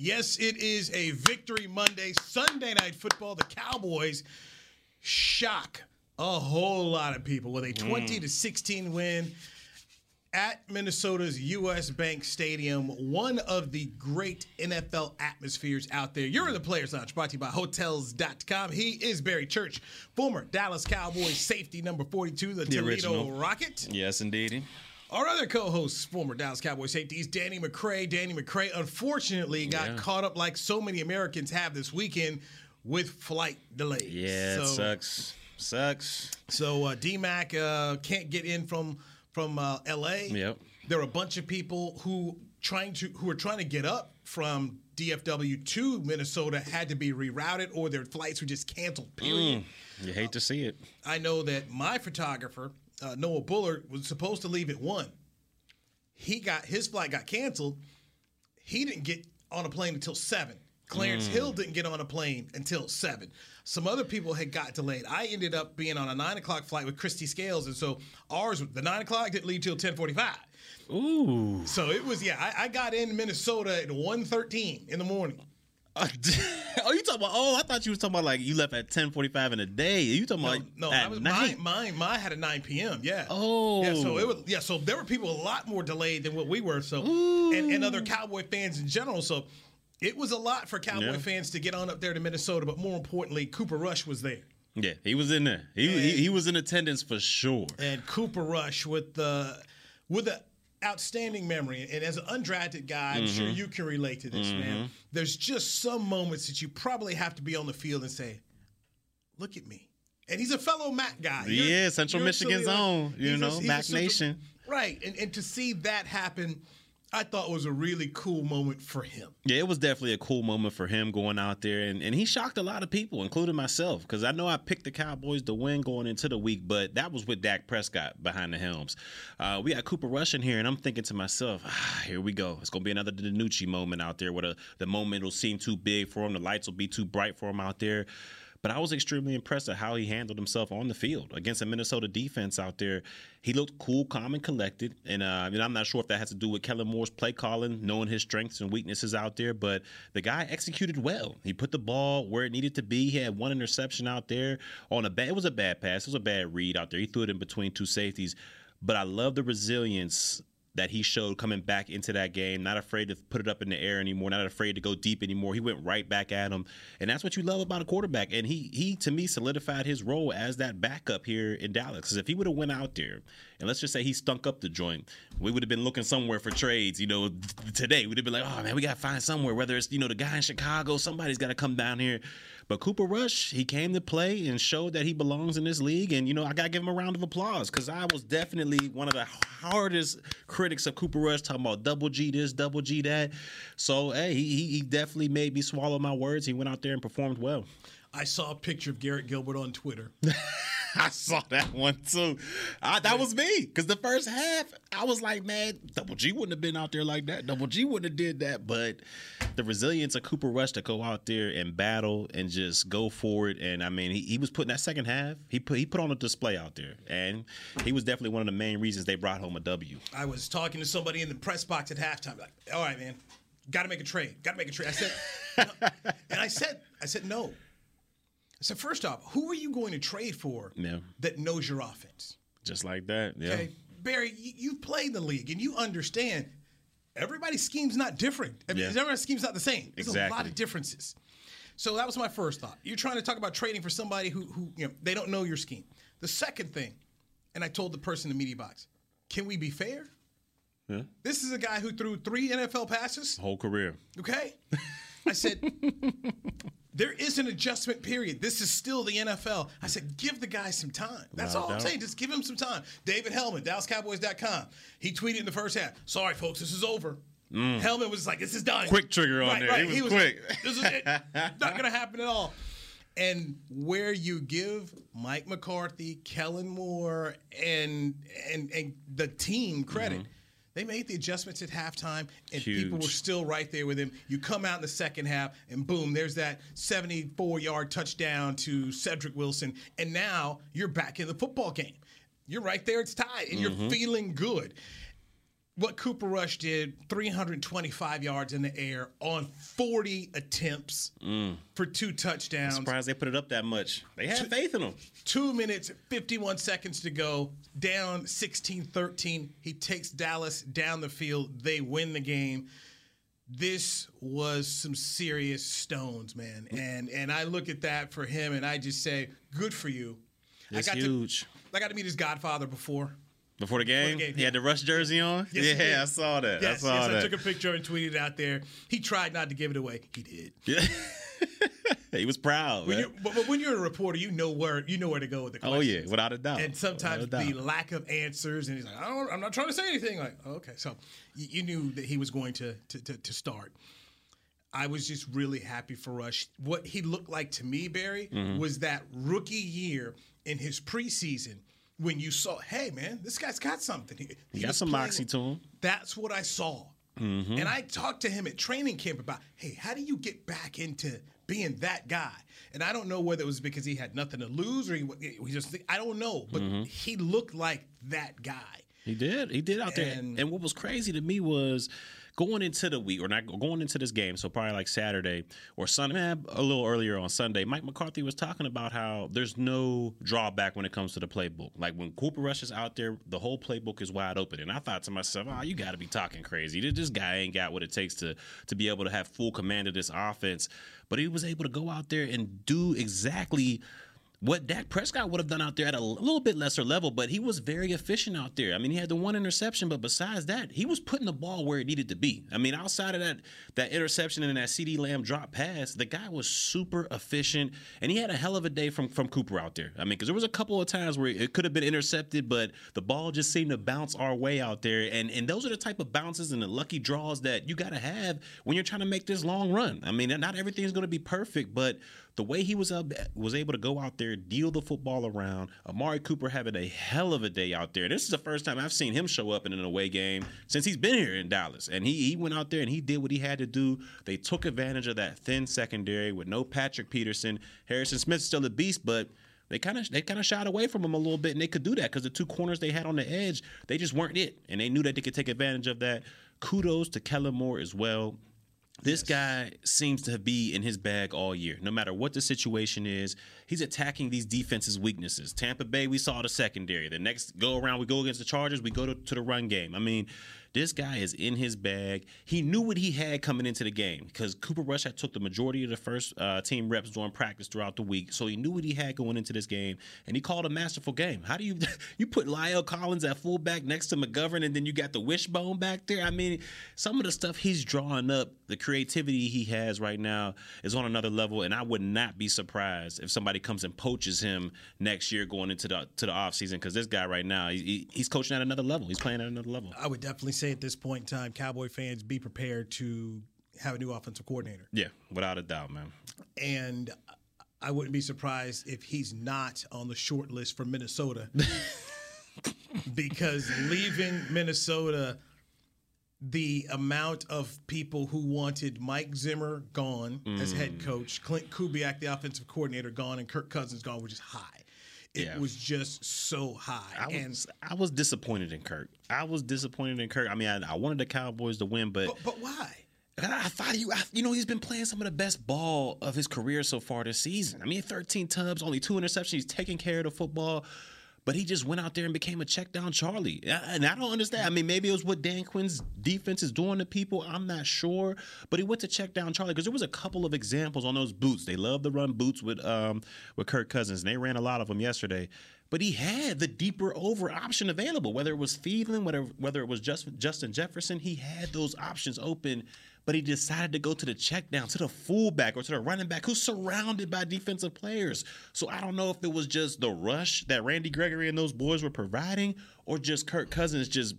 Yes, it is a victory Monday. Sunday night football. The Cowboys shock a whole lot of people with a mm. 20 to 16 win at Minnesota's US Bank Stadium, one of the great NFL atmospheres out there. You're in the Players Lounge, brought to you by Hotels.com. He is Barry Church, former Dallas Cowboys safety number 42, the, the Toledo original. Rocket. Yes, indeed. Our other co-host, former Dallas Cowboys safety, Danny McCray. Danny McCray, unfortunately, got yeah. caught up like so many Americans have this weekend with flight delays. Yeah, so, it sucks. Sucks. So uh, DMAC uh, can't get in from from uh, LA. Yep. There are a bunch of people who trying to who are trying to get up from DFW to Minnesota had to be rerouted or their flights were just canceled. Period. Mm, you hate to see it. I know that my photographer uh, Noah Bullard was supposed to leave at one. He got his flight got canceled. He didn't get on a plane until seven. Clarence mm. Hill didn't get on a plane until seven. Some other people had got delayed. I ended up being on a nine o'clock flight with Christy Scales, and so ours, the nine o'clock didn't leave till ten forty five. Ooh. So it was yeah. I, I got in Minnesota at one thirteen in the morning. oh, you talking about? Oh, I thought you was talking about like you left at ten forty five in a day. You talking no, about no? I was night? mine. Mine, mine had a nine p.m. Yeah. Oh. Yeah. So it oh. was yeah. So there were people a lot more delayed than what we were. So and, and other Cowboy fans in general. So it was a lot for Cowboy yeah. fans to get on up there to Minnesota. But more importantly, Cooper Rush was there. Yeah, he was in there. He and, he, he was in attendance for sure. And Cooper Rush with the with the outstanding memory. And as an undrafted guy, I'm mm-hmm. sure you can relate to this, mm-hmm. man. There's just some moments that you probably have to be on the field and say, look at me. And he's a fellow MAC guy. You're, yeah, Central Michigan's own, you know, a, MAC Nation. Right. And, and to see that happen – I thought was a really cool moment for him. Yeah, it was definitely a cool moment for him going out there, and, and he shocked a lot of people, including myself, because I know I picked the Cowboys to win going into the week, but that was with Dak Prescott behind the helms. Uh, we got Cooper Rush in here, and I'm thinking to myself, ah, here we go. It's going to be another DiNucci moment out there where the, the moment will seem too big for him, the lights will be too bright for him out there. But I was extremely impressed at how he handled himself on the field against a Minnesota defense out there. He looked cool, calm, and collected. And, uh, I'm not sure if that has to do with Kellen Moore's play calling, knowing his strengths and weaknesses out there. But the guy executed well. He put the ball where it needed to be. He had one interception out there on a bad. It was a bad pass. It was a bad read out there. He threw it in between two safeties. But I love the resilience that he showed coming back into that game, not afraid to put it up in the air anymore, not afraid to go deep anymore. He went right back at him. And that's what you love about a quarterback. And he he to me solidified his role as that backup here in Dallas. Because if he would have went out there and let's just say he stunk up the joint, we would have been looking somewhere for trades, you know, today. We'd have been like, oh man, we gotta find somewhere, whether it's, you know, the guy in Chicago, somebody's gotta come down here. But Cooper Rush, he came to play and showed that he belongs in this league. And, you know, I got to give him a round of applause because I was definitely one of the hardest critics of Cooper Rush, talking about double G this, double G that. So, hey, he, he definitely made me swallow my words. He went out there and performed well. I saw a picture of Garrett Gilbert on Twitter. I saw that one too. I, that was me because the first half I was like, man, Double G wouldn't have been out there like that. Double G wouldn't have did that. But the resilience of Cooper Rush to go out there and battle and just go forward. And I mean, he, he was putting that second half. He put he put on a display out there, and he was definitely one of the main reasons they brought home a W. I was talking to somebody in the press box at halftime, like, all right, man, got to make a trade. Got to make a trade. I said, no. and I said, I said no. So first off, who are you going to trade for yeah. that knows your offense? Just like that. Yeah. Okay. Barry, you, you've played the league and you understand everybody's scheme's not different. I mean, yeah. Everybody's scheme's not the same. There's exactly. a lot of differences. So that was my first thought. You're trying to talk about trading for somebody who, who you know, they don't know your scheme. The second thing, and I told the person in the media box, can we be fair? Yeah. This is a guy who threw three NFL passes. Whole career. Okay. I said, there is an adjustment period. This is still the NFL. I said, give the guy some time. That's all I'm saying. Just give him some time. David Helman, DallasCowboys.com. He tweeted in the first half, sorry, folks, this is over. Mm. Helman was like, this is done. Quick trigger on right, there. Right. He was, he was quick. this is it. Not going to happen at all. and where you give Mike McCarthy, Kellen Moore, and and and the team credit. They made the adjustments at halftime, and people were still right there with him. You come out in the second half, and boom, there's that 74 yard touchdown to Cedric Wilson. And now you're back in the football game. You're right there, it's tied, and you're mm-hmm. feeling good. What Cooper Rush did 325 yards in the air on 40 attempts mm. for two touchdowns. Surprised they put it up that much. They had faith in him. Two minutes, 51 seconds to go, down 16 13. He takes Dallas down the field. They win the game. This was some serious stones, man. Mm. And and I look at that for him and I just say, good for you. It's I got huge. To, I got to meet his godfather before. Before the game, game, he had the rush jersey on. Yes, yeah. I saw that. Yes, I saw yes, that. I took a picture and tweeted it out there. He tried not to give it away. He did. Yeah. he was proud. When but, but when you're a reporter, you know where you know where to go with the questions. oh yeah, without a doubt. and sometimes a the lack of answers, and he's like, I don't, I'm not trying to say anything. Like, okay, so you, you knew that he was going to, to to to start. I was just really happy for Rush. What he looked like to me, Barry, Mm-hmm. was that rookie year in his preseason when you saw, hey man, this guy's got something. He, he got some moxie to him. That's what I saw. Mm-hmm. And I talked to him at training camp about, hey, how do you get back into being that guy? And I don't know whether it was because he had nothing to lose or he, he just, I don't know, but Mm-hmm. he looked like that guy. He did. He did out there. And- And, what was crazy to me was going into the week, or not going into this game, so probably like Saturday or Sunday, eh, a little earlier on Sunday, Mike McCarthy was talking about how there's no drawback when it comes to the playbook. Like when Cooper Rush is out there, the whole playbook is wide open. And I thought to myself, oh, you got to be talking crazy. This- This guy ain't got what it takes to to be able to have full command of this offense. But he was able to go out there and do exactly what Dak Prescott would have done out there at a little bit lesser level, but he was very efficient out there. I mean, he had the one interception, but besides that, he was putting the ball where it needed to be. I mean, outside of that that interception and that CeeDee Lamb drop pass, the guy was super efficient, and he had a hell of a day from from Cooper out there. I mean, because there was a couple of times where it could have been intercepted, but the ball just seemed to bounce our way out there, and and those are the type of bounces and the lucky draws that you got to have when you're trying to make this long run. I mean, not everything's going to be perfect, but the way he was up, was able to go out there, deal the football around. Amari Cooper having a hell of a day out there. This is the first time I've seen him show up in an away game since he's been here in Dallas, and he he went out there and he did what he had to do. They took advantage of that thin secondary with no Patrick Peterson. Harrison Smith's still a beast, but. They kind of they kind of shied away from him a little bit, and they could do that because the two corners they had on the edge, they just weren't it, and they knew that they could take advantage of that. Kudos to Kellen Moore as well. This guy seems to be in his bag all year. No matter what the situation is, he's attacking these defenses' weaknesses. Tampa Bay, we saw the secondary. The next go around, we go against the Chargers, we go to, to the run game. I mean, this guy is in his bag. He knew what he had coming into the game because Cooper Rush had took the majority of the first uh, team reps during practice throughout the week, so he knew what he had going into this game, and he called a masterful game. How do you you put La'el Collins at fullback next to McGovern, and then you got the wishbone back there? I mean, some of the stuff he's drawing up, the creativity he has right now is on another level, and I would not be surprised if somebody comes and poaches him next year going into the to the offseason because this guy right now he, he- he's coaching at another level. He's playing at another level. I would definitely say at this point in time, Cowboy fans be prepared to have a new offensive coordinator. Yeah, without a doubt, man. And I wouldn't be surprised if he's not on the short list for Minnesota. because leaving Minnesota, the amount of people who wanted Mike Zimmer gone as Mm. head coach, Klint Kubiak, the offensive coordinator, gone, and Kirk Cousins gone, which is high. It Yeah. was just so high. I and was I was disappointed in Kirk. I was disappointed in Kirk. I mean, I, I wanted the Cowboys to win, but but, but why? I thought you, I, you know, he's been playing some of the best ball of his career so far this season. I mean, 13 tubs, only two interceptions. He's taking care of the football, but he just went out there and became a check down Charlie. And I don't understand. I mean, maybe it was what Dan Quinn's defense is doing to people. I'm not sure, but he went to check down Charlie because there was a couple of examples on those boots. They love to run boots with um with Kirk Cousins, and they ran a lot of them yesterday. But he had the deeper over option available, whether it was Thielen, whether whether it was just Justin Jefferson, he had those options open. But he decided to go to the check down, to the fullback or to the running back who's surrounded by defensive players. So I don't know if it was just the rush that Randy Gregory and those boys were providing or just Kirk Cousins just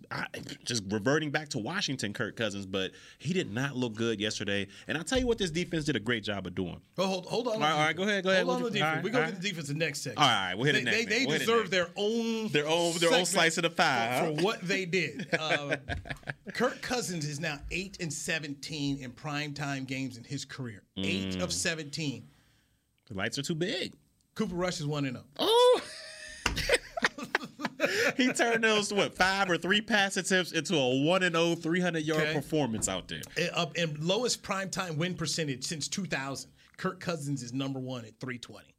just reverting back to Washington Kirk Cousins, but he did not look good yesterday. And I'll tell you what this defense did a great job of doing. Well, hold, hold on. All right, all right, go ahead, go ahead. Hold on do- defense. right, We're going all to right. the defense the next section. All right, we'll hit it they, next, They, they deserve their own Their own- their own slice of the pie, for, for what they did. Uh, Kirk Cousins is now eight and seventeen in primetime games in his career. Eight Mm. of seventeen. The lights are too big. Cooper Rush is one and zero. Oh. he turned those what five or three pass attempts into a one and 0 300 yard Okay. performance out there. Uh, Up in lowest primetime win percentage since 2000. Kirk Cousins is number one at 320,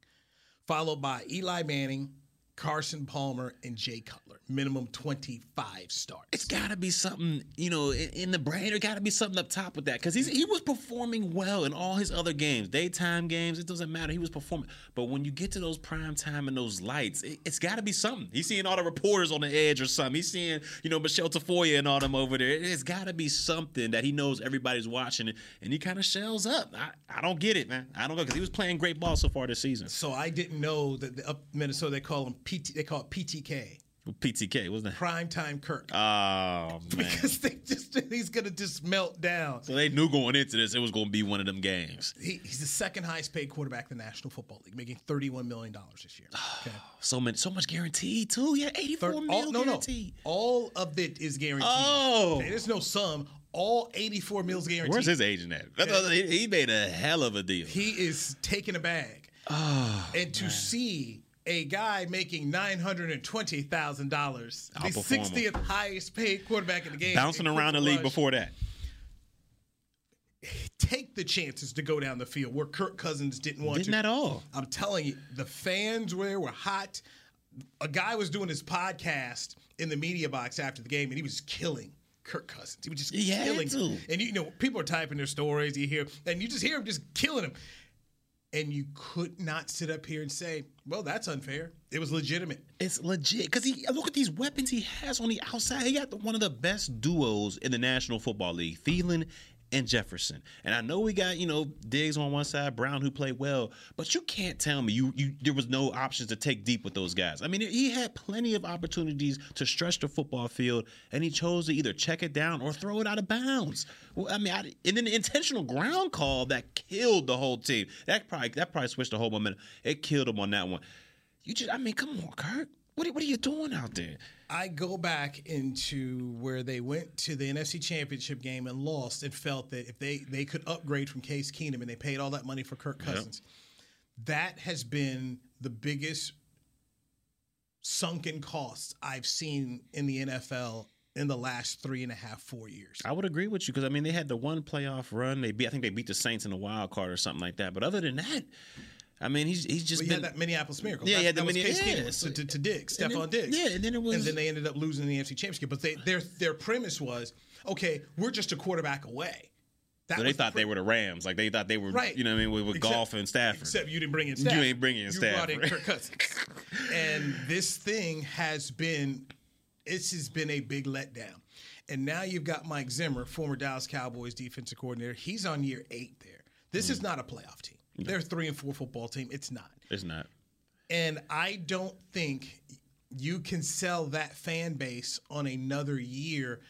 followed by Eli Manning, Carson Palmer, and Jay Cutler. Minimum 25 starts. It's got to be something, you know, in, in the brain. There got to be something up top with that because he was performing well in all his other games, daytime games. It doesn't matter. He was performing, but when you get to those prime time and those lights, it, it's got to be something. He's seeing all the reporters on the edge or something. He's seeing, you know, Michelle Tafoya and all them over there. It's got to be something that he knows everybody's watching, it, and he kind of shells up. I, I don't get it, man. I don't know because he was playing great ball so far this season. So I didn't know that the, up Minnesota they call him PT. They call it PTK, PTK wasn't that? primetime Kirk, Oh man. because they just he's gonna just melt down. So they knew going into this it was going to be one of them games. He, he's the second highest paid quarterback in the National Football League, making 31 million dollars this year. Okay. So many, so much guaranteed too. Yeah, eighty-four Third- mil all, no, no, guaranteed. all of it is guaranteed. Oh. Okay, there's no sum. All 84 mils guaranteed. Where's his agent at? Thought He he made a hell of a deal. He is taking a bag. Oh, and to see a guy making nine hundred and twenty thousand dollars, the sixtieth highest paid quarterback in the game, bouncing around the league Rush, before that. Take the chances to go down the field where Kirk Cousins didn't want to. Didn't to. at all. I'm telling you, the fans were were hot. A guy was doing his podcast in the media box after the game, and he was killing Kirk Cousins. He was just He killing. him. And you know, people are typing their stories. You hear, and you just hear him just killing him. And you could not sit up here and say, "Well, that's unfair." It was legitimate. It's legit because he look at these weapons he has on the outside. He got the, one of the best duos in the National Football League, Thielen and Jefferson. And I know we got you know Diggs on one side, Brown who played well, but you can't tell me you you there was no options to take deep with those guys. I mean, he had plenty of opportunities to stretch the football field, and he chose to either check it down or throw it out of bounds. Well, I mean, I, and then the intentional ground call that killed the whole team. That probably that probably switched the whole momentum. It killed him on that one. You just, I mean, come on, Kirk. What are, what are you doing out there? I go back into where they went to the NFC Championship game and lost, and felt that if they they could upgrade from Case Keenum and they paid all that money for Kirk Cousins, that has been the biggest sunken cost I've seen in the NFL in the last three and a half, four years. I would agree with you because I mean they had the one playoff run. They beat, I think they beat the Saints in the wild card or something like that. But other than that, I mean he's he's just you been had that Minneapolis Miracle. Yeah, that, had the that was Minne- Case yeah, to, to, to Diggs, and Stefon Diggs. yeah, and then it was- and then they ended up losing the NFC Championship. But they, their their premise was, okay, we're just a quarterback away. That So they the thought pre- they were the Rams. Like they thought they were, Right. you know what I mean, with, with Except- Goff and Stafford. Except you didn't bring in You ain't bringing in You brought in Kirk Cousins. and this thing has been, this has been a big letdown. And now you've got Mike Zimmer, former Dallas Cowboys defensive coordinator. He's on year eight there. This Mm. is not a playoff team. They're a three and four football team. It's not. it's not. And I don't think you can sell that fan base on another year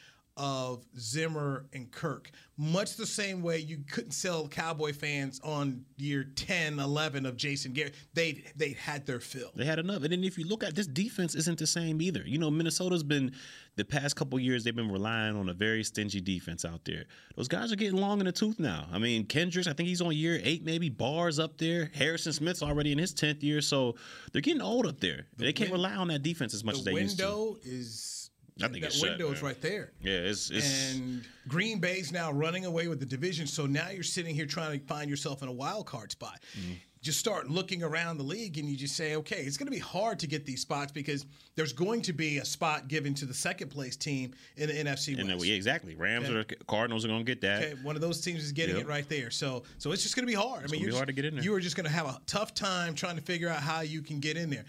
of Zimmer and Kirk. Much the same way you couldn't sell Cowboy fans on year 10, 11 of Jason Garrett. They they had their fill. They had enough. And then if you look at this defense isn't the same either. You know, Minnesota's been the past couple years they've been relying on a very stingy defense out there. Those guys are getting long in the tooth now. I mean, Kendricks, I think he's on year eight, maybe. Barr's up there. Harrison Smith's already in his tenth year, so they're getting old up there. they can't win- rely on that defense as much as they used to. window is I think that it's shut, window is right there. Yeah, it's it's And Green Bay's now running away with the division. So now you're sitting here trying to find yourself in a wild card spot. Mm-hmm. Just start looking around the league and you just say, okay, it's going to be hard to get these spots because there's going to be a spot given to the second place team in the NFC and West. yeah, exactly. Rams Okay. or the Cardinals are going to get that. Okay, one of those teams is getting Yep. it right there. So, so it's just going to be hard. I mean, you're hard to get in there. You are just going to have a tough time trying to figure out how you can get in there.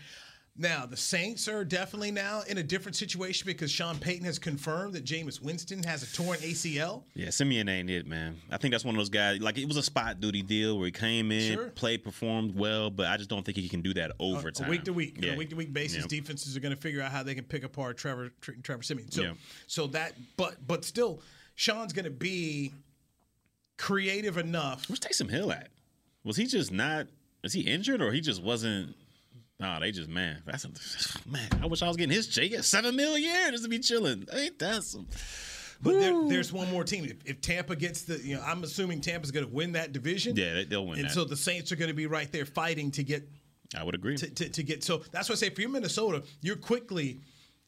Now, the Saints are definitely now in a different situation because Sean Payton has confirmed that Jameis Winston has a torn ACL. Yeah, Siemian ain't it, man. I think that's one of those guys. Like it was a spot duty deal where he came in, Sure. played, performed well, but I just don't think he can do that over time. week to week, Yeah. week to week basis, Yeah. defenses are going to figure out how they can pick apart Trevor Tr- Trevor Siemian. So, Yeah. so that, but but still, Sean's going to be creative enough. Where's Taysom Hill at? Was he just not? Is he injured or he just wasn't? No, they just man. That's a, man. I wish I was getting his check. He got seven mil a year just to be chilling. Ain't that some? But there, there's one more team. If, if Tampa gets the, you know, I'm assuming Tampa's going to win that division. Yeah, they, they'll win And that. so the Saints are going to be right there fighting to get I would agree. to, to, to get. So that's why I say for your Minnesota, you're quickly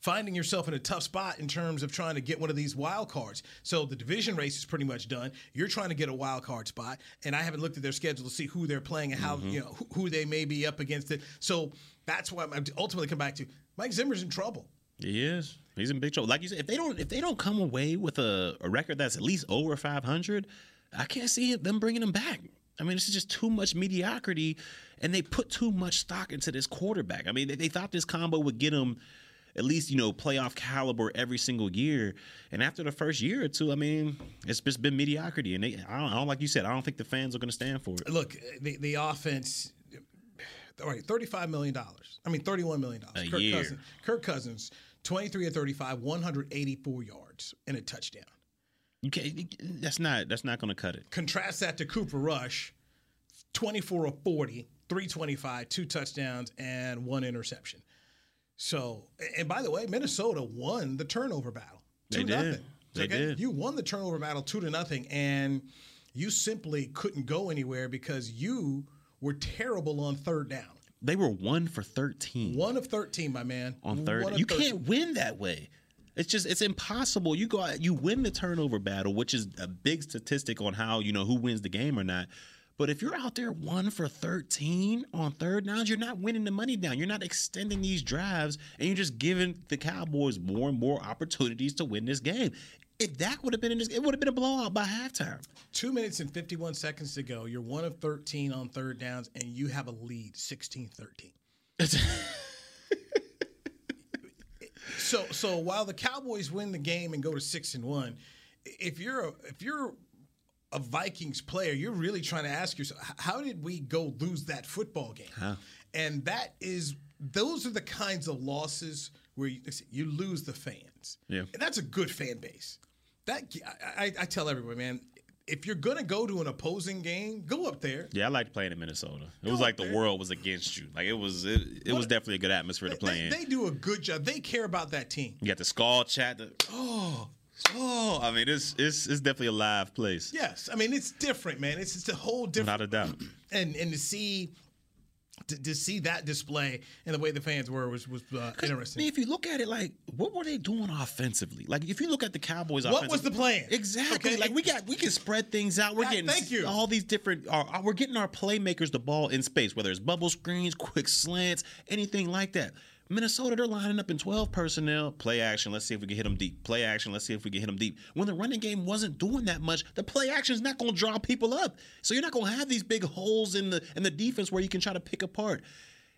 finding yourself in a tough spot in terms of trying to get one of these wild cards. So the division race is pretty much done. You're trying to get a wild card spot, and I haven't looked at their schedule to see who they're playing and how mm-hmm. you know who, who they may be up against it. So that's why I'm ultimately come back to Mike Zimmer's in trouble. He is. He's in big trouble. Like you said, if they don't if they don't come away with a, a record that's at least over 500, I can't see them bringing him back. I mean, this is just too much mediocrity, and they put too much stock into this quarterback. I mean, they, they thought this combo would get him at least you know playoff caliber every single year, and after the first year or two, I mean, it's just been mediocrity. And they, I, don't, I don't like you said, I don't think the fans are going to stand for it. Look, the the offense. All right, thirty-five million dollars. I mean, thirty-one million dollars. Kirk year. Cousins, Kirk Cousins, twenty-three of thirty-five, one hundred eighty-four yards and a touchdown. You can't. That's not. That's not going to cut it. Contrast that to Cooper Rush, 24 of 40, 325, two touchdowns, and one interception. So, and by the way, Minnesota won the turnover battle. They Two did. nothing. They did. You won the turnover battle two to nothing, and you simply couldn't go anywhere because you were terrible on third down. They were one for 13. One of 13, my man. on third. You 13. can't win that way. It's just it's impossible. You go out, you win the turnover battle, which is a big statistic on how you know who wins the game or not. But if you're out there one for 13 on third downs, you're not winning the money down. You're not extending these drives, and you're just giving the Cowboys more and more opportunities to win this game. If that would have been in this, it would have been a blowout by halftime. Two minutes and 51 seconds to go. You're one of 13 on third downs, and you have a lead 16 13. So so while the Cowboys win the game and go to six and one, if you're a, if you're a Vikings player, you're really trying to ask yourself, how did we go lose that football game? And that is those are the kinds of losses where you, you lose the fans. Yeah. and that's a good fan base. That I, I, tell everybody, man. If you're gonna go to an opposing game, go up there. yeah, I liked playing in Minnesota. It Go was like the there. world was against you. Like it was, it, it was definitely a good atmosphere to play They, in. they do a good job. They care about that team. You got the Skol chat. The, oh, oh. I mean, it's it's it's definitely a live place, Yes, I mean it's different, man. It's it's a whole different. Not a doubt. and and to see to, to see that display and the way the fans were was was uh, I mean, interesting. if you look at it, like, what were they doing offensively? Like, if you look at the Cowboys, What was the plan? Exactly. Okay. Like, we got we can spread things out. We're Yeah, getting thank you. all these different. Our, our- we're getting our playmakers the ball in space, whether it's bubble screens, quick slants, anything like that. Minnesota, they're lining up in 12 personnel. Play action. Let's see if we can hit them deep. Play action. Let's see if we can hit them deep. When the running game wasn't doing that much, the play action is not going to draw people up. So you're not going to have these big holes in the in the defense where you can try to pick apart.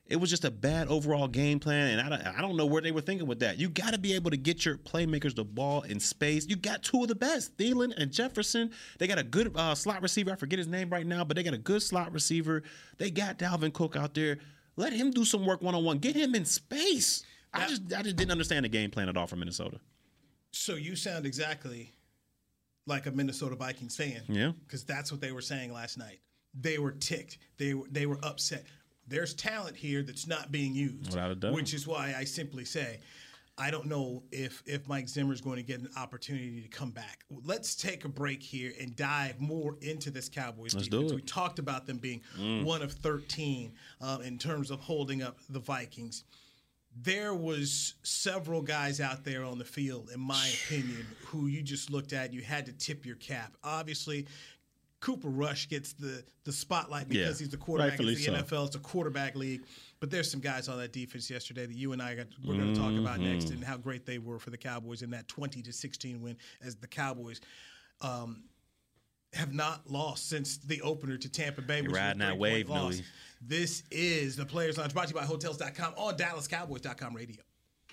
It was just a bad overall game plan, and I don't, I don't know where they were thinking with that. You got to be able to get your playmakers the ball in space. You got two of the best, Thielen and Jefferson. They got a good uh, slot receiver. I forget his name right now, but they got a good slot receiver. They got Dalvin Cook out there. Let him do some work one on one. Get him in space. I just, I just didn't understand the game plan at all for Minnesota. So you sound exactly like a Minnesota Vikings fan. Yeah. because that's what they were saying last night. They were ticked. They were they were upset. There's talent here that's not being used, Without a doubt. which is why I simply say. I don't know if if Mike Zimmer is going to get an opportunity to come back. Let's take a break here and dive more into this Cowboys Let's defense. do it. We talked about them being one of 13 um, in terms of holding up the Vikings. There was several guys out there on the field, in my opinion, who you just looked at. You had to tip your cap. Obviously, Cooper Rush gets the the spotlight because Yeah, he's the quarterback. It's the so. NFL. It's a quarterback league. But there's some guys on that defense yesterday that you and I got, we're going to talk about Mm-hmm. next, and how great they were for the Cowboys in that 20 to 16 win as the Cowboys um, have not lost since the opener to Tampa Bay. Which riding that wave. This is the Players Lounge brought to you by Hotels.com on DallasCowboys.com radio.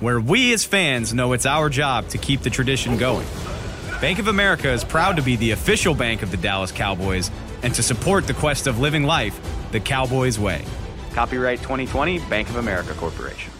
Where we as fans know it's our job to keep the tradition going. Bank of America is proud to be the official bank of the Dallas Cowboys and to support the quest of living life the Cowboys way. Copyright 2020 Bank of America Corporation.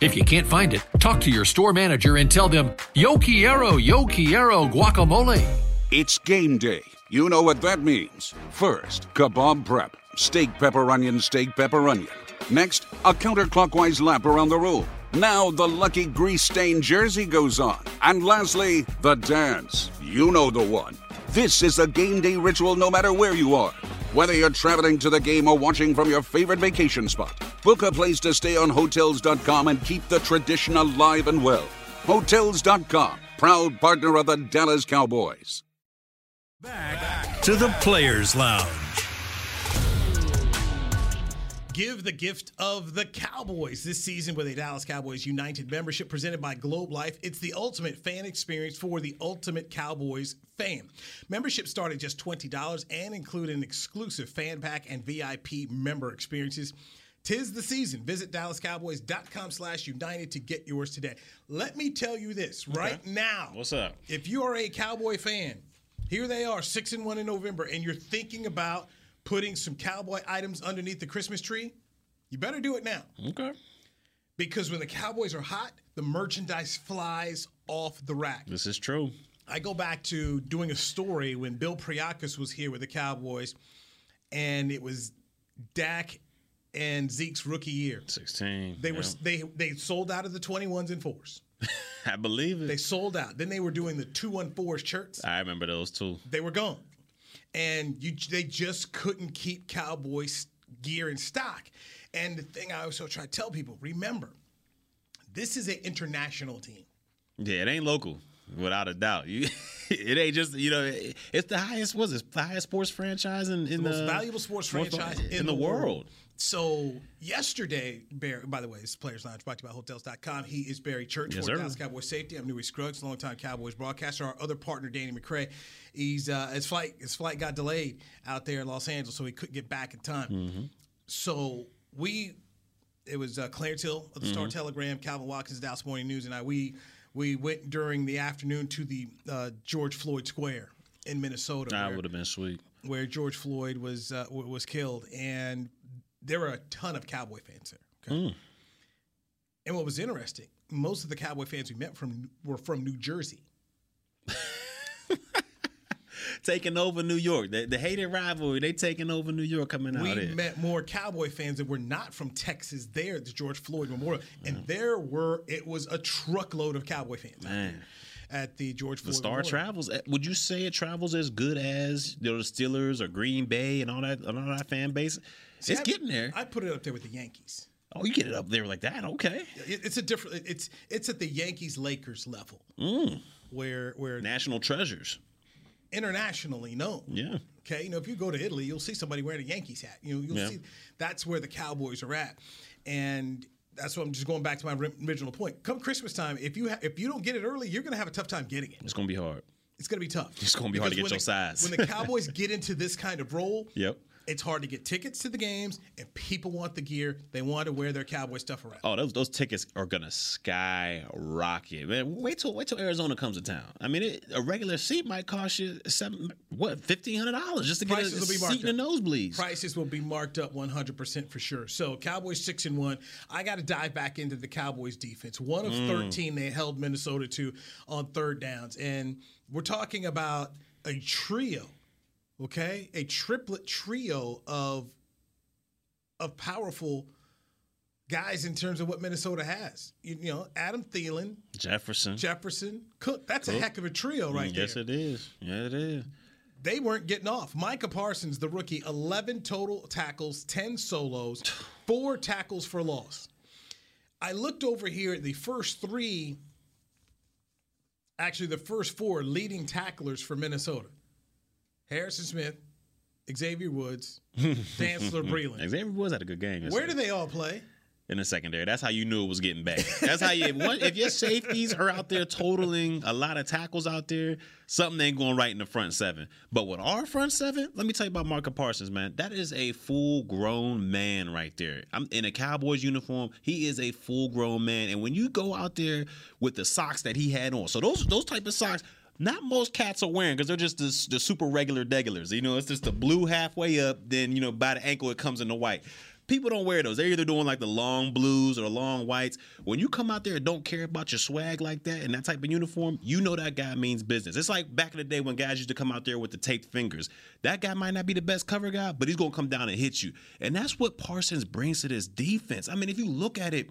If you can't find it, talk to your store manager and tell them, Yo Quiero, Yo Quiero guacamole. It's game day. You know what that means. First, kebab prep. Steak, pepper, onion, steak, pepper, onion. Next, a counterclockwise lap around the room. Now the lucky grease stained jersey goes on. And lastly, the dance. You know the one. This is a game day ritual no matter where you are. Whether you're traveling to the game or watching from your favorite vacation spot, book a place to stay on Hotels.com and keep the tradition alive and well. Hotels.com, proud partner of the Dallas Cowboys. To the Players Lounge. Give the gift of the Cowboys this season with a Dallas Cowboys United membership presented by Globe Life. It's the ultimate fan experience for the ultimate Cowboys fan. Membership start at just $20 and include an exclusive fan pack and VIP member experiences. Tis the season. Visit DallasCowboys.com slash United to get yours today. Let me tell you this right now. What's up? If you are a Cowboy fan, here they are, six and one in November, and you're thinking about putting some cowboy items underneath the Christmas tree, you better do it now. Okay. Because when the Cowboys are hot, the merchandise flies off the rack. This is true. I go back to doing a story when Bill Priakos was here with the Cowboys, and it was Dak and Zeke's rookie year. 16. They were they they sold out of the 21s and fours. I believe it. They sold out. Then they were doing the two one fours shirts. I remember those too. They were gone, and you they just couldn't keep Cowboys gear in stock. And the thing I also try to tell people: remember, this is an international team. Yeah, it ain't local, without a doubt. You, it ain't just you know, it- it's the highest. Was it the highest sports franchise in, in the the most valuable sports franchise in, the world. So yesterday, Barry, by the way, this is Players Lounge brought to you by Hotels.com. He is Barry Church Yes. Dallas Cowboys Safety. I'm Newy Scruggs, longtime Cowboys broadcaster. Our other partner, Danny McCray, he's uh, his flight his flight got delayed out there in Los Angeles, so he couldn't get back in time. Mm-hmm. So we, it was uh, Clarence Hill of the Star Mhm. Telegram, Calvin Watkins, Dallas Morning News, and I. We we went during the afternoon to the uh, George Floyd Square in Minnesota. That would have been sweet. where George Floyd was uh, was killed, and there were a ton of Cowboy fans there. Okay? And what was interesting, most of the Cowboy fans we met from were from New Jersey. Taking over New York, the, the hated rivalry. They taking over New York coming out we there. met more Cowboy fans that were not from Texas there at the George Floyd Memorial, and there were it was a truckload of Cowboy fans Man. at the George The Floyd. star Memorial. travels. eh, Would you say it travels as good as you know, the Steelers or Green Bay and all that, and all that fan base? See, it's I- getting there. I put it up there with the Yankees. Oh, you get it up there like that? Okay. It- It's a different. It's it's at the Yankees Lakers level Mm. where where National treasures. internationally known. Yeah. Okay, you know, if you go to Italy, you'll see somebody wearing a Yankees hat. You know, you'll Yeah. see that's where the Cowboys are at, and that's what I'm just going back to my original point. Come Christmas time, if you ha- if you don't get it early, you're going to have a tough time getting it. It's gonna be hard. It's going to be tough. It's gonna be hard to get your the- size. when the Cowboys get into this kind of role, Yep. It's hard to get tickets to the games, and people want the gear. They want to wear their cowboy stuff around. Oh, those those tickets are gonna skyrocket. Man, wait till wait till Arizona comes to town. I mean, it, a regular seat might cost you seven what fifteen hundred dollars just to get Prices a, will be seat in the nosebleeds. Prices will be marked up 100% for sure. So Cowboys six and one. I got to dive back into the Cowboys defense. One of Mm. 13 they held Minnesota to on third downs, and we're talking about a trio, okay, a triplet trio of of powerful guys in terms of what Minnesota has. You, you know, Adam Thielen, Jefferson. Jefferson, Cook. That's a heck of a trio right Mm, there yes, it is. Yeah, it is. they weren't getting off. Micah Parsons, the rookie, 11 total tackles, 10 solos, four tackles for loss. I looked over here at the first three, actually, the first four leading tacklers for Minnesota Harrison Smith, Xavier Woods, Chancellor Breland. Xavier Woods had a good game. Where do they all play? in the secondary. That's how you knew it was getting bad. That's how you if, one, if your safeties are out there totaling a lot of tackles out there, something ain't going right in the front seven. But with our front seven, let me tell you about Marco Parsons, man. That is a full grown man right there. I'm in a Cowboys uniform. He is a full grown man. And when you go out there with the socks that he had on, so those those type of socks. Not most cats are wearing because they're just the, the super regular degulars. You know, it's just the blue halfway up. Then you know, by the ankle it comes in the white. People don't wear those. They're either doing like the long blues or the long whites. When you come out there and don't care about your swag like that and that type of uniform, you know that guy means business. It's like back in the day when guys used to come out there with the taped fingers. That guy might not be the best cover guy, but he's gonna come down and hit you. And that's what Parsons brings to this defense. I mean, if you look at it,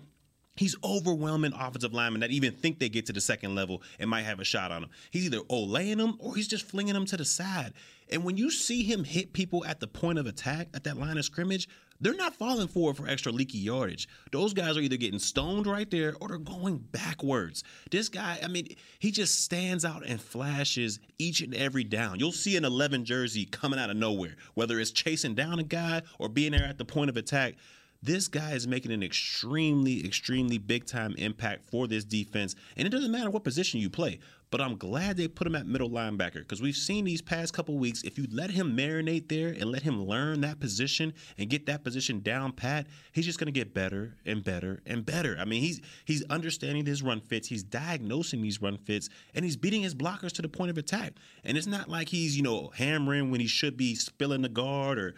He's overwhelming offensive linemen that even think they get to the second level and might have a shot on him. He's either olaying them or he's just flinging them to the side. And when you see him hit people at the point of attack, at that line of scrimmage, they're not falling forward for extra leaky yardage. Those guys are either getting stoned right there or they're going backwards. This guy, I mean, he just stands out and flashes each and every down. You'll see an 11 jersey coming out of nowhere, whether it's chasing down a guy or being there at the point of attack. This guy is making an extremely, extremely big time impact for this defense. And it doesn't matter what position you play. But I'm glad they put him at middle linebacker because we've seen these past couple weeks. If you let him marinate there and let him learn that position and get that position down pat, he's just going to get better and better and better. I mean, he's he's understanding his run fits, he's diagnosing these run fits, and he's beating his blockers to the point of attack. And it's not like he's you know hammering when he should be spilling the guard or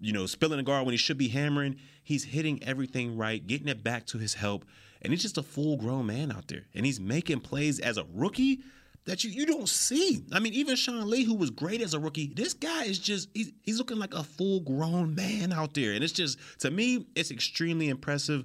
you know, spilling the guard when he should be hammering. He's hitting everything right, getting it back to his help. And he's just a full grown man out there. And he's making plays as a rookie that you, you don't see. I mean, even Sean Lee, who was great as a rookie, this guy is just, he's, he's looking like a full grown man out there. And it's just, to me, it's extremely impressive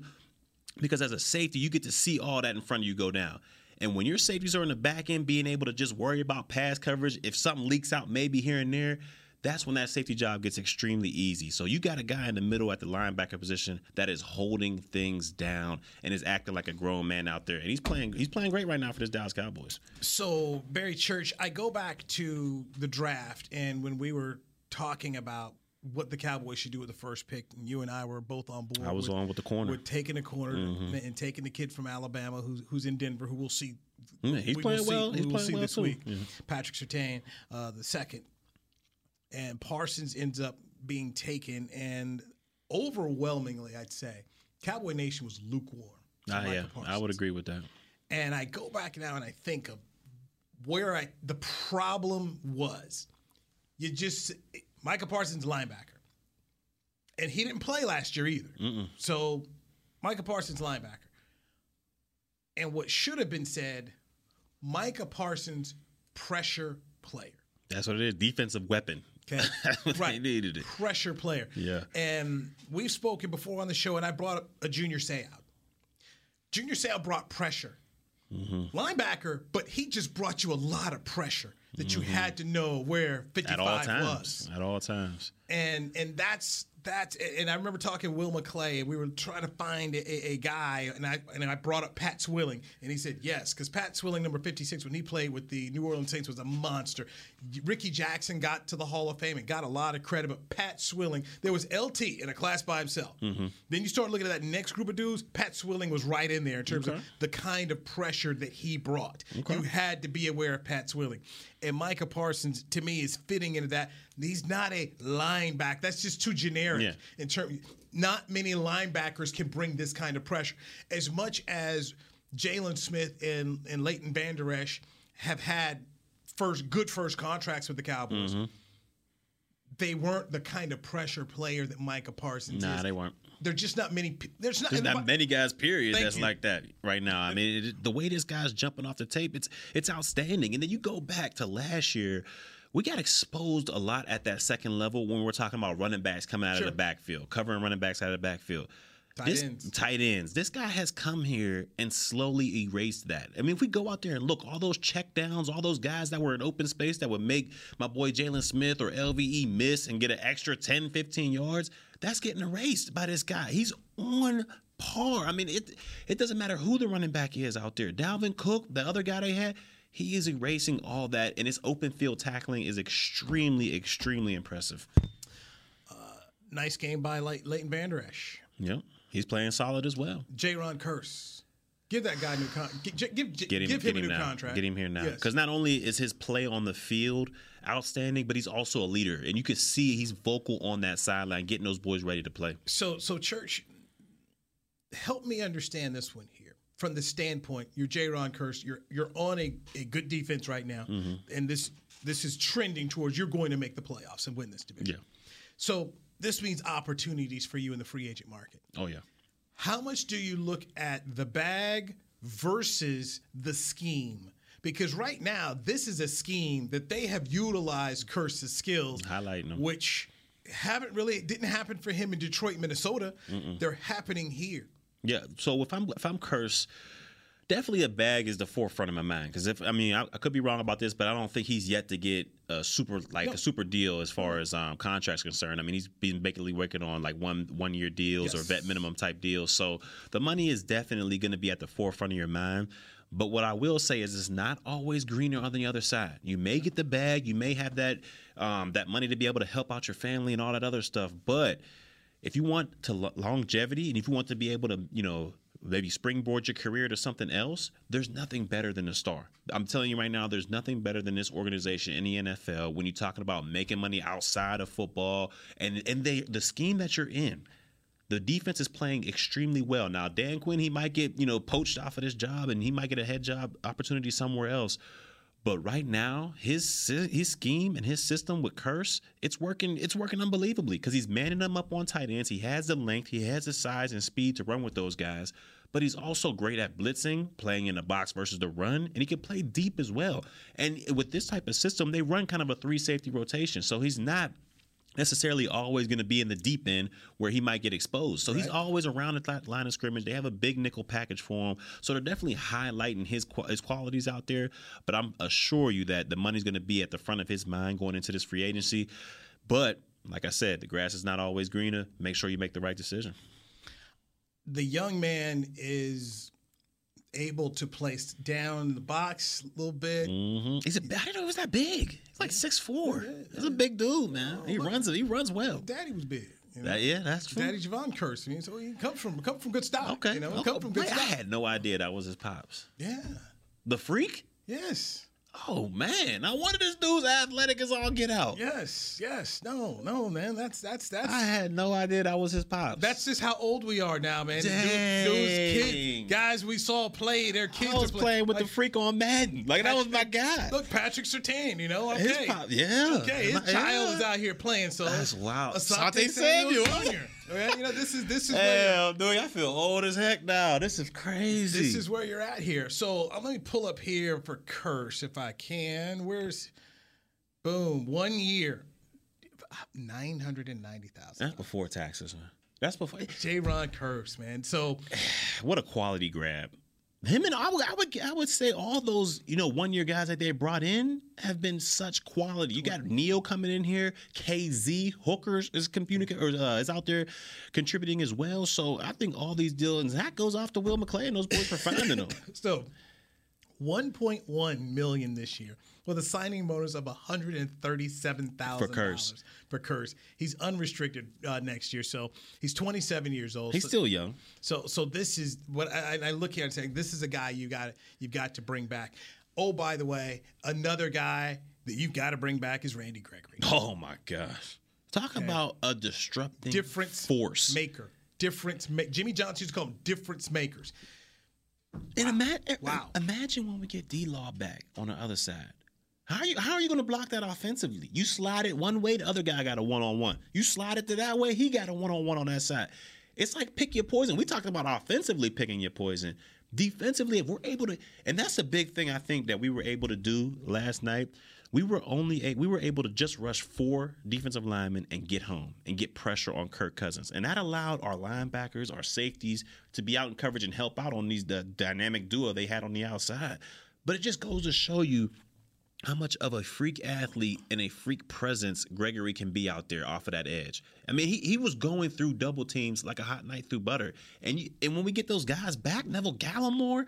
because as a safety, you get to see all that in front of you go down. And when your safeties are in the back end, being able to just worry about pass coverage, if something leaks out maybe here and there, that's when that safety job gets extremely easy. So you got a guy in the middle at the linebacker position that is holding things down and is acting like a grown man out there. And he's playing he's playing great right now for this Dallas Cowboys. So, Barry Church, I go back to the draft and when we were talking about what the Cowboys should do with the first pick, and you and I were both on board. I was on with the corner. With taking a corner Mhm. and taking the kid from Alabama who's, who's in Denver, who we'll see. Yeah, he's we will playing see- well. we He's will playing see well this too. week. Yeah. Patrick Surtain, uh, the second. And Parsons ends up being taken, and overwhelmingly, I'd say, Cowboy Nation was lukewarm. Ah, yeah, I would agree with that. And I go back now and I think of where I the problem was. You just Micah Parsons linebacker, and he didn't play last year either. So Micah Parsons linebacker, and what should have been said, Micah Parsons pressure player. That's what it is. Defensive weapon. Okay, they needed it. pressure player. Yeah. And we've spoken before on the show, and I brought up a Junior Seau. Junior Seau brought pressure. Mm-hmm. Linebacker, but he just brought you a lot of pressure that you had to know where 55 Mm-hmm. At all times. was. At all times. And and that's That's and I remember talking to Will McClay, and we were trying to find a, a guy, and I and I brought up Pat Swilling, and he said yes, because Pat Swilling, number fifty six, when he played with the New Orleans Saints, was a monster. Ricky Jackson got to the Hall of Fame and got a lot of credit, but Pat Swilling, there was LT in a class by himself. Mm-hmm. Then you start looking at that next group of dudes. Pat Swilling was right in there in terms Okay. of the kind of pressure that he brought. Okay. You had to be aware of Pat Swilling. And Micah Parsons, to me, is fitting into that. He's not a linebacker. That's just too generic Yeah. in terms. Not many linebackers can bring this kind of pressure. As much as Jaylon Smith and, and Leighton Vander Esch have had first good first contracts with the Cowboys, Mm-hmm. they weren't the kind of pressure player that Micah Parsons is. Nah, is. they weren't. There's just not many. There's not. There's not many guys, period, that's you. like that right now. I mean, it, the way this guy's jumping off the tape, it's it's outstanding. And then you go back to last year, we got exposed a lot at that second level when we're talking about running backs coming out Sure. of the backfield, covering running backs out of the backfield. Tight this, ends. Tight ends. This guy has come here and slowly erased that. I mean, if we go out there and look, all those check downs, all those guys that were in open space that would make my boy Jaylon Smith or LVE miss and get an extra 10, 15 yards, that's getting erased by this guy. He's on par. I mean, it it doesn't matter who the running back is out there. Dalvin Cook, the other guy they had, he is erasing all that, and his open field tackling is extremely, extremely impressive. Uh, nice game by Ley- Leighton Vander Esch. Yep. He's playing solid as well. Jayron Kearse. Give that guy a new con- give, give, give, Get him, give get him a new now. contract. Get him here now. Yes. Because not only is his play on the field outstanding, but he's also a leader, and you can see he's vocal on that sideline, getting those boys ready to play. So, so church, help me understand this one here from the standpoint. You're Jayron Kearse. You're you're on a, a good defense right now, Mm-hmm. and this this is trending towards you're going to make the playoffs and win this division. Yeah. So this means opportunities for you in the free agent market. Oh yeah. How much do you look at the bag versus the scheme? Because right now, this is a scheme that they have utilized Kearse's skills, Highlighting them. which haven't really it didn't happen for him in Detroit, Minnesota. Mm-mm. They're happening here. Yeah. So if I'm if I'm cursed, definitely a bag is the forefront of my mind. Because if I mean I, I could be wrong about this, but I don't think he's yet to get a super like a super deal as far as um, contracts concerned. I mean he's been basically working on like one one year deals or vet minimum type deals. So the money is definitely going to be at the forefront of your mind. But what I will say is, it's not always greener on the other side. You may get the bag, you may have that um, that money to be able to help out your family and all that other stuff, but if you want to lo- longevity and if you want to be able to, you know, maybe springboard your career to something else, there's nothing better than a star. I'm telling you right now, there's nothing better than this organization in the NFL when you're talking about making money outside of football and and they the scheme that you're in. The defense is playing extremely well. Now, Dan Quinn, he might get, you know, poached off of this job and he might get a head job opportunity somewhere else. But right now, his his scheme and his system with Kearse, it's working. It's working unbelievably because he's manning them up on tight ends. He has the length, he has the size and speed to run with those guys. But he's also great at blitzing, playing in the box versus the run, and he can play deep as well. And with this type of system, they run kind of a three safety rotation. So he's not necessarily always going to be in the deep end where he might get exposed. So he's always around the th- line of scrimmage. They have a big nickel package for him. So they're definitely highlighting his his qualities out there. But I'm assure you that the money's going to be at the front of his mind going into this free agency. But like I said, the grass is not always greener. Make sure you make the right decision. The young man is able to place down in the box a little bit. Mm-hmm. He's a, I didn't know he was that big. He's like six four. He's a big dude, man. He runs. He runs well. Daddy was big. you know? That- yeah, that's true. Daddy Jevon Kearse. I mean, so he come from come from good stock. Okay. you know, okay. come from good Wait, I had no idea that was his pops. Yeah. The freak? Yes. Oh man, I wonder this dude's athletic as all get out. Yes. Yes. No. No, man. That's that's that's. I had no idea that was his pops. That's just how old we are now, man. Dang. Dudes, kids, guys we saw play, their kids I was play- playing with like- the freak on Madden. Like that was my guy. Look, Patrick Surtain, you know, okay. His pop- yeah. Okay, his Yeah. child is out here playing, so That's wild. Asante Asante Samuel, Samuel. Jr. Okay, you know, this is this is where Hell, dude, I feel old as heck now. This is crazy. this is where you're at here. So uh, let me pull up here for Kearse if I can. Where's boom? One year, nine hundred and ninety thousand. That's before taxes, man. That's before. Jayron Kearse, man. So What a quality grab. Him and I would, I would, I would say all those, you know, one year guys that they brought in have been such quality. You got Neal coming in here, Kazee Hookers is communicating or uh, is out there contributing as well. So I think all these deals, and that goes off to Will McClay and those boys for finding them. So, 1.1 million this year with a signing bonus of 137,000 For Kearse. for Kearse. He's unrestricted uh, next year, so he's 27 years old. He's So- still young. So so this is what I, I look here and say this is a guy you got you've got to bring back. Oh, by the way, another guy that you've got to bring back is Randy Gregory. Oh my gosh! Talk about a disrupting Difference force. maker. Difference ma- Jimmy Johnson used to call them difference makers. And imagine, wow. imagine when we get D Law back on the other side. How are you how are you gonna block that offensively? You slide it one way, the other guy got a one on one. You slide it to that way, he got a one on one on that side. It's like pick your poison. We talked about offensively picking your poison. Defensively, if we're able to, and that's a big thing I think that we were able to do last night. We were only a, we were able to just rush four defensive linemen and get home and get pressure on Kirk Cousins, and that allowed our linebackers, our safeties, to be out in coverage and help out on these the dynamic duo they had on the outside. But it just goes to show you how much of a freak athlete and a freak presence Gregory can be out there off of that edge. I mean, he, he was going through double teams like a hot knife through butter. And you, and when we get those guys back, Neville Gallimore,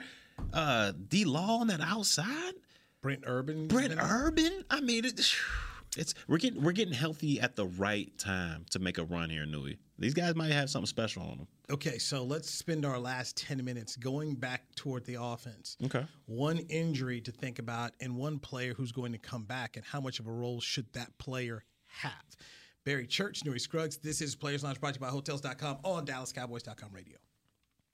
uh, D Law on that outside, Brent Urban, Brent Urban. I mean, it, it's we're getting we're getting healthy at the right time to make a run here, Newy. These guys might have something special on them. Okay, so let's spend our last 10 minutes going back toward the offense. Okay. One injury to think about and one player who's going to come back and how much of a role should that player have. Barry Church, Newy Scruggs. This is Players Lounge brought to you by Hotels.com on DallasCowboys.com radio.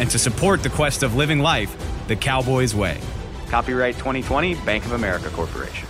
and to support the quest of living life the Cowboys way. Copyright 2020 Bank of America Corporation.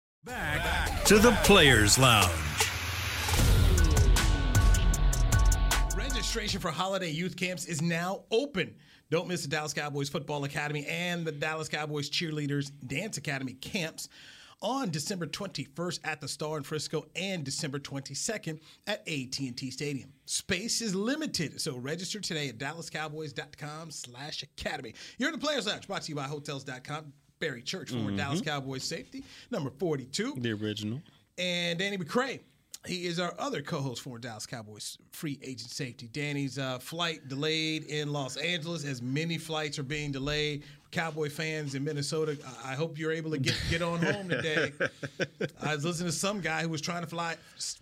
To the Players Lounge. Registration for holiday youth camps is now open. Don't miss the Dallas Cowboys Football Academy and the Dallas Cowboys Cheerleaders Dance Academy camps on December 21st at the Star in Frisco and December 22nd at AT&T Stadium. Space is limited, so register today at dallascowboys.com slash academy. You're in the Players Lounge, brought to you by Hotels.com. Barry Church, former Mhm. Dallas Cowboys safety, number 42. The original. And Danny McCray. He is our other co-host for Dallas Cowboys free agent safety. Danny's uh, flight delayed in Los Angeles, as many flights are being delayed. Cowboy fans in Minnesota, I I hope you're able to get get on home today. I was listening to some guy who was trying to fly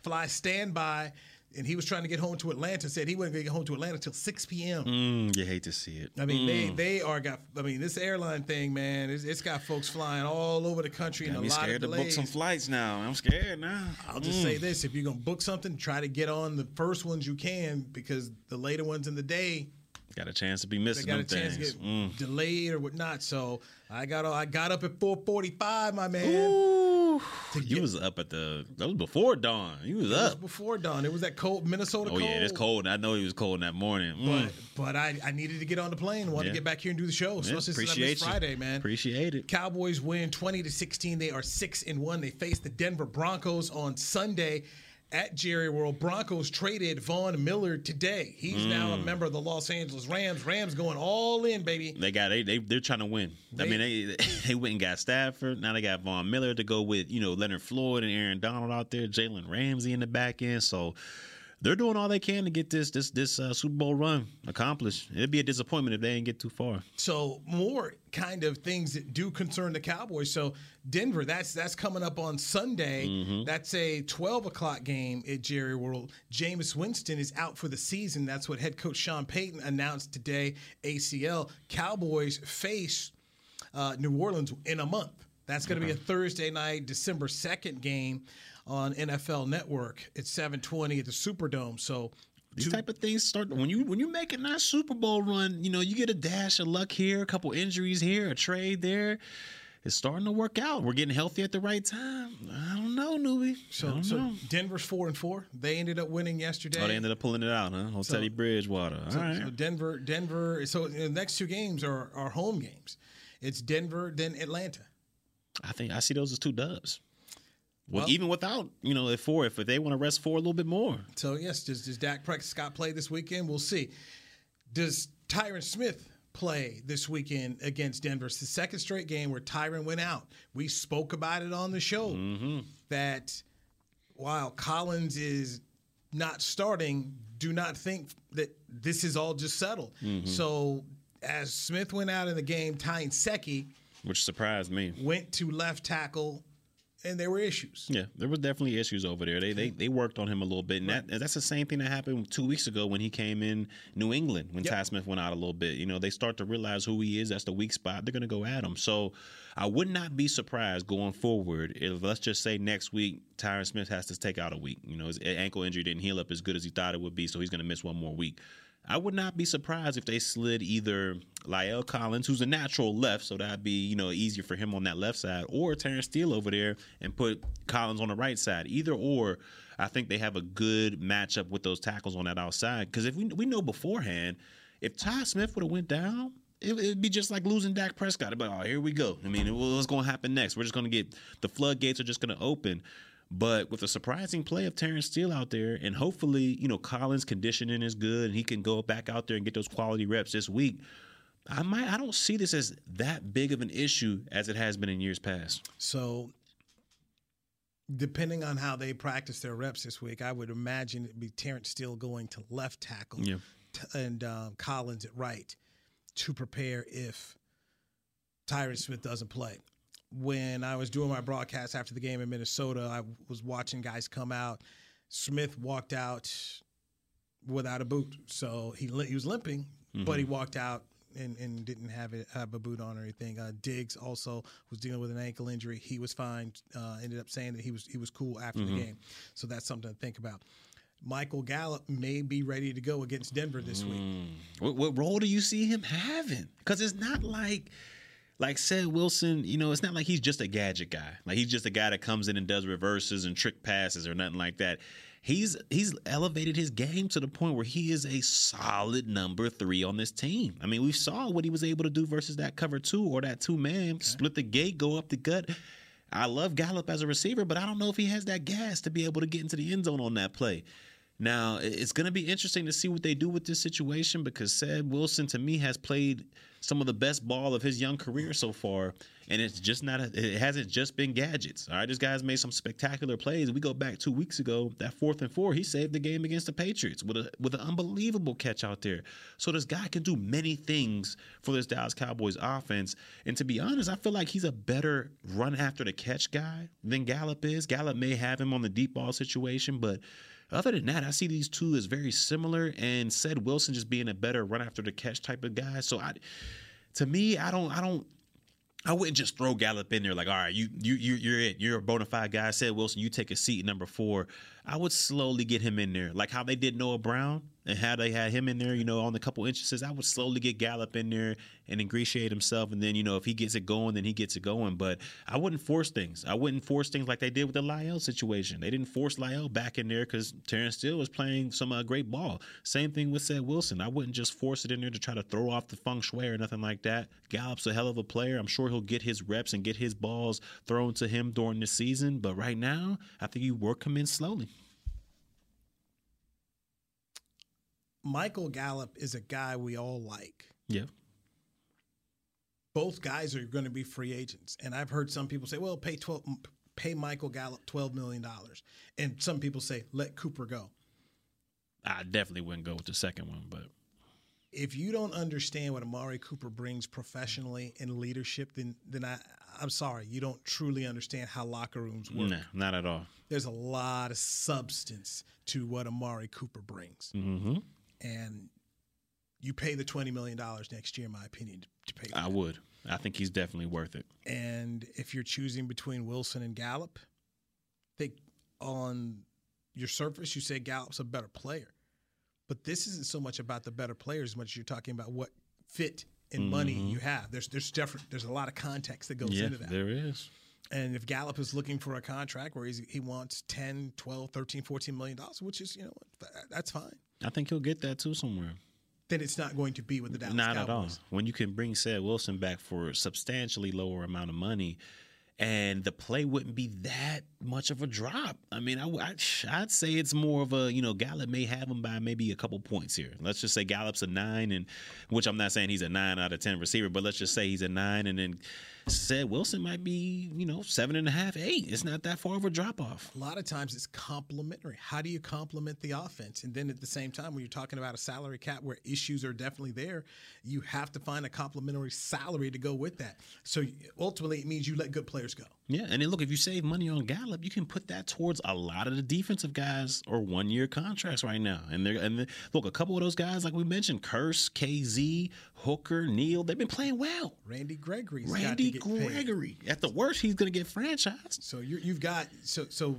fly standby and he was trying to get home to Atlanta. Said he wasn't going to get home to Atlanta until 6 p.m. Mm, you hate to see it. I mean, Mm. they they are got. I mean, this airline thing, man, it's, it's got folks flying all over the country Got and a lot scared of to book some flights now. I'm scared now. I'll just Mm. say this: if you're gonna book something, try to get on the first ones you can because the later ones in the day Got a chance to be they missing got a them chance things. to get Mm. delayed or whatnot. So I got I got up at 4:45, my man. Ooh, you was up at the. That was before dawn. You was It was up. before dawn. It was that cold Minnesota Oh cold. yeah, it's cold. I know he was cold in that morning. Mm. But but I, I needed to get on the plane. Wanted Yeah. to get back here and do the show. So Yeah, it's just appreciate missed you. Friday, man. Appreciate it. Cowboys win 20 to 16. They are 6 and 1. They face the Denver Broncos on Sunday at Jerry World. Broncos traded Von Miller today. He's now a Mm. member of the Los Angeles Rams. Rams going all in, baby. They got they they they're trying to win. I mean they they went and got Stafford. Now they got Von Miller to go with you know Leonard Floyd and Aaron Donald out there. Jalen Ramsey in the back end. So they're doing all they can to get this this this uh, Super Bowl run accomplished. It'd be a disappointment if they didn't get too far. So more kind of things that do concern the Cowboys. So Denver, that's that's coming up on Sunday. Mm-hmm. That's a 12 o'clock game at Jerry World. Jameis Winston is out for the season. That's what head coach Sean Payton announced today. ACL. Cowboys face uh, New Orleans in a month. That's going to be a Thursday night, December 2nd game on NFL Network at 7:20 at the Superdome. So These type of things start when you when you make a nice Super Bowl run. You know you get a dash of luck here, a couple injuries here, a trade there. It's starting to work out. We're getting healthy at the right time. I don't know, newbie. So, so know. Denver's four and four. They ended up winning yesterday. Oh, they ended up pulling it out, huh? On So- Teddy Bridgewater. All So, right. so Denver, Denver. So the next two games are are home games. It's Denver, then Atlanta. I think I see those as two dubs. Well, Well- even without you know if four, if they want to rest four a little bit more. So yes, does does Dak Prescott play this weekend? We'll see. Does Tyron Smith play this weekend against Denver? It's the second straight game where Tyron went out. We spoke about it on the show Mm-hmm. that while Collins is not starting, do not think that this is all just settled. Mhm. So as Smith went out in the game, Ty Nsekhe which surprised me. went to left tackle, and there were issues. Yeah, there was definitely issues over there. They they, they worked on him a little bit, and that that's the same thing that happened two weeks ago when he came in New England when Yep. Ty Smith went out a little bit. You know, they start to realize who he is. That's the weak spot. They're going to go at him. So I would not be surprised going forward if let's just say next week Tyron Smith has to take out a week. You know, his ankle injury didn't heal up as good as he thought it would be, so he's going to miss one more week. I would not be surprised if they slid either La'el Collins, who's a natural left, so that'd be you know easier for him on that left side, or Terence Steele over there and put Collins on the right side. Either or, I think they have a good matchup with those tackles on that outside. Because if we we know beforehand, if Ty Smith would have went down. It, it'd be just like losing Dak Prescott. Like, oh, here we go. I mean, what's going to happen next? We're just going to get the floodgates are just going to open. But with a surprising play of Terence Steele out there, and hopefully, you know, Collins' conditioning is good, and he can go back out there and get those quality reps this week. I might. I don't see this as that big of an issue as it has been in years past. So, depending on how they practice their reps this week, I would imagine it'd be Terence Steele going to left tackle Yeah. t- and um, Collins at right to prepare if Tyron Smith doesn't play. When I was doing my broadcast after the game in Minnesota, I was watching guys come out. Smith walked out without a boot, so he he was limping, but he walked out and, and didn't have it have a boot on or anything. Uh, Diggs also was dealing with an ankle injury. He was fine. Uh, ended up saying that he was he was cool after the Mhm. game, so that's something to think about. Michael Gallup may be ready to go against Denver this week. What, what role do you see him having? Because it's not like like Ced Wilson, you know, it's not like he's just a gadget guy. Like he's just a guy that comes in and does reverses and trick passes or nothing like that. He's he's elevated his game to the point where he is a solid number three on this team. I mean, we saw what he was able to do versus that cover two or that two man, split the gate, go up the gut. I love Gallup as a receiver, but I don't know if he has that gas to be able to get into the end zone on that play. Now, it's going to be interesting to see what they do with this situation because Ced Wilson, to me, has played some of the best ball of his young career so far, and it's just not. It hasn't just been gadgets. All right, this guy's made some spectacular plays. We go back two weeks ago, that fourth and four, he saved the game against the Patriots with a with an unbelievable catch out there. So this guy can do many things for this Dallas Cowboys offense. And to be honest, I feel like he's a better run after the catch guy than Gallup is. Gallup may have him on the deep ball situation, but other than that, I see these two as very similar, and Ced Wilson just being a better run after the catch type of guy. So I, to me, I don't, I don't. I wouldn't just throw Gallup in there like, all right, you you you you're it. You're a bona fide guy. Ced Wilson, you take a seat number four. I would slowly get him in there, like how they did Noah Brown and how they had him in there. You know, on the couple instances, I would slowly get Gallup in there and ingratiate himself, and then you know if he gets it going, then he gets it going. But I wouldn't force things. I wouldn't force things like they did with the La'el situation. They didn't force La'el back in there because Terence Steele was playing some uh, great ball. Same thing with Ced Wilson. I wouldn't just force it in there to try to throw off the feng shui or nothing like that. Gallup's a hell of a player. I'm sure he'll get his reps and get his balls thrown to him during the season. But right now, I think you work him in slowly. Michael Gallup is a guy we all like. Yeah. Both guys are going to be free agents, and I've heard some people say, "Well, pay twelve, pay Michael Gallup twelve million dollars," and some people say, "Let Cooper go." I definitely wouldn't go with the second one, but if you don't understand what Amari Cooper brings professionally in leadership, then then I I'm sorry, you don't truly understand how locker rooms work. nah, not at all. There's a lot of substance to what Amari Cooper brings, Mm-hmm. And you pay the twenty million dollars next year, in my opinion, to pay. I would. I think he's definitely worth it. And if you're choosing between Wilson and Gallup, I think on your surface you say Gallup's a better player. But this isn't so much about the better players as much as you're talking about what fit and money Mhm. you have. There's there's different there's a lot of context that goes yeah, into that. there is. And if Gallup is looking for a contract where he's, he wants 10, 12, 13, 14 million dollars, which is, you know, that's fine. I think he'll get that too somewhere. Then it's not going to be with the Dallas Not Cowboys. at all. When you can bring Ced Wilson back for a substantially lower amount of money, and the play wouldn't be that much of a drop. I mean, I, I, would say it's more of a you know Gallup may have him by maybe a couple points here. Let's just say Gallup's a nine, and which I'm not saying he's a nine out of ten receiver, but let's just say he's a nine, and then Ced Wilson might be you know seven and a half, eight. It's not that far of a drop off. A lot of times it's complementary. How do you complement the offense? And then at the same time, when you're talking about a salary cap where issues are definitely there, you have to find a complementary salary to go with that. So ultimately, it means you let good players go. Yeah, and then look, if you save money on Gallup, you can put that towards a lot of the defensive guys or one year contracts right now. And they're and they- look, a couple of those guys, like we mentioned, Kearse, Kazee, Hooker, Neal, they've been playing well. Randy Gregory's got Randy to get paid. Gregory. At the worst, he's going to get franchised. So you're, you've got so so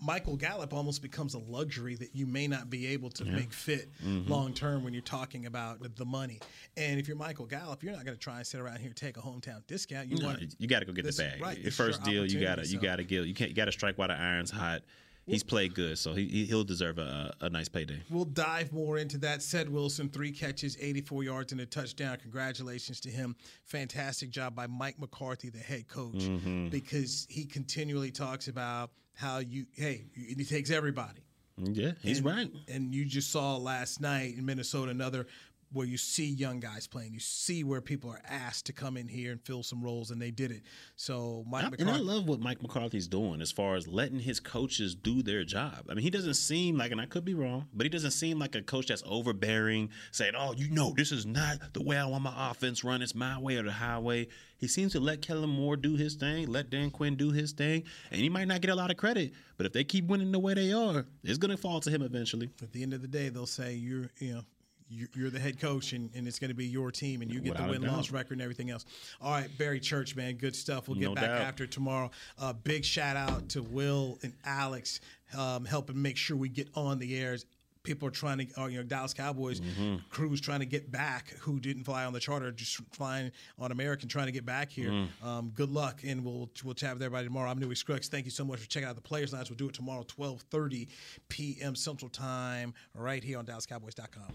Michael Gallup almost becomes a luxury that you may not be able to Yeah. make fit Mhm. long term when you're talking about the- the money. And if you're Michael Gallup, you're not going to try and sit around here and take a hometown discount. You No, want you got to go get this- the bag. right, Your first deal, you got to opportunity, you so- got to get you can't you got to strike while the iron's hot. He's played good, so he he- he'll deserve a, a nice payday. We'll dive more into that. Ced Wilson, three catches, 84 yards, and a touchdown. Congratulations to him. Fantastic job by Mike McCarthy, the head coach, Mhm. because he continually talks about how you, hey, he takes everybody. Yeah, he's And- right. And you just saw last night in Minnesota another where you see young guys playing. You see where people are asked to come in here and fill some roles, and they did it. So Mike I- and I love what Mike McCarthy's doing as far as letting his coaches do their job. I mean, he doesn't seem like, and I could be wrong, but he doesn't seem like a coach that's overbearing, saying, "Oh, you know, this is not the way I want my offense run. It's my way or the highway." He seems to let Kellen Moore do his thing, let Dan Quinn do his thing, and he might not get a lot of credit, but if they keep winning the way they are, it's going to fall to him eventually. At the end of the day, they'll say you're, you know, you're, you're the head coach, and, and it's going to be your team, and you get Without the win loss record and everything else. All right, Barry Church, man, good stuff. We'll get No back doubt. after tomorrow. Uh, big shout out to Will and Alex um, helping make sure we get on the airs. People are trying to, or, you know, Dallas Cowboys Mhm. crews trying to get back who didn't fly on the charter, just flying on American, trying to get back here. Mm. Um, good luck, and we'll we'll chat with everybody tomorrow. I'm Newy Scruggs. Thank you so much for checking out the Players Lounge. We'll do it tomorrow, 12:30 p.m. Central Time, right here on DallasCowboys.com.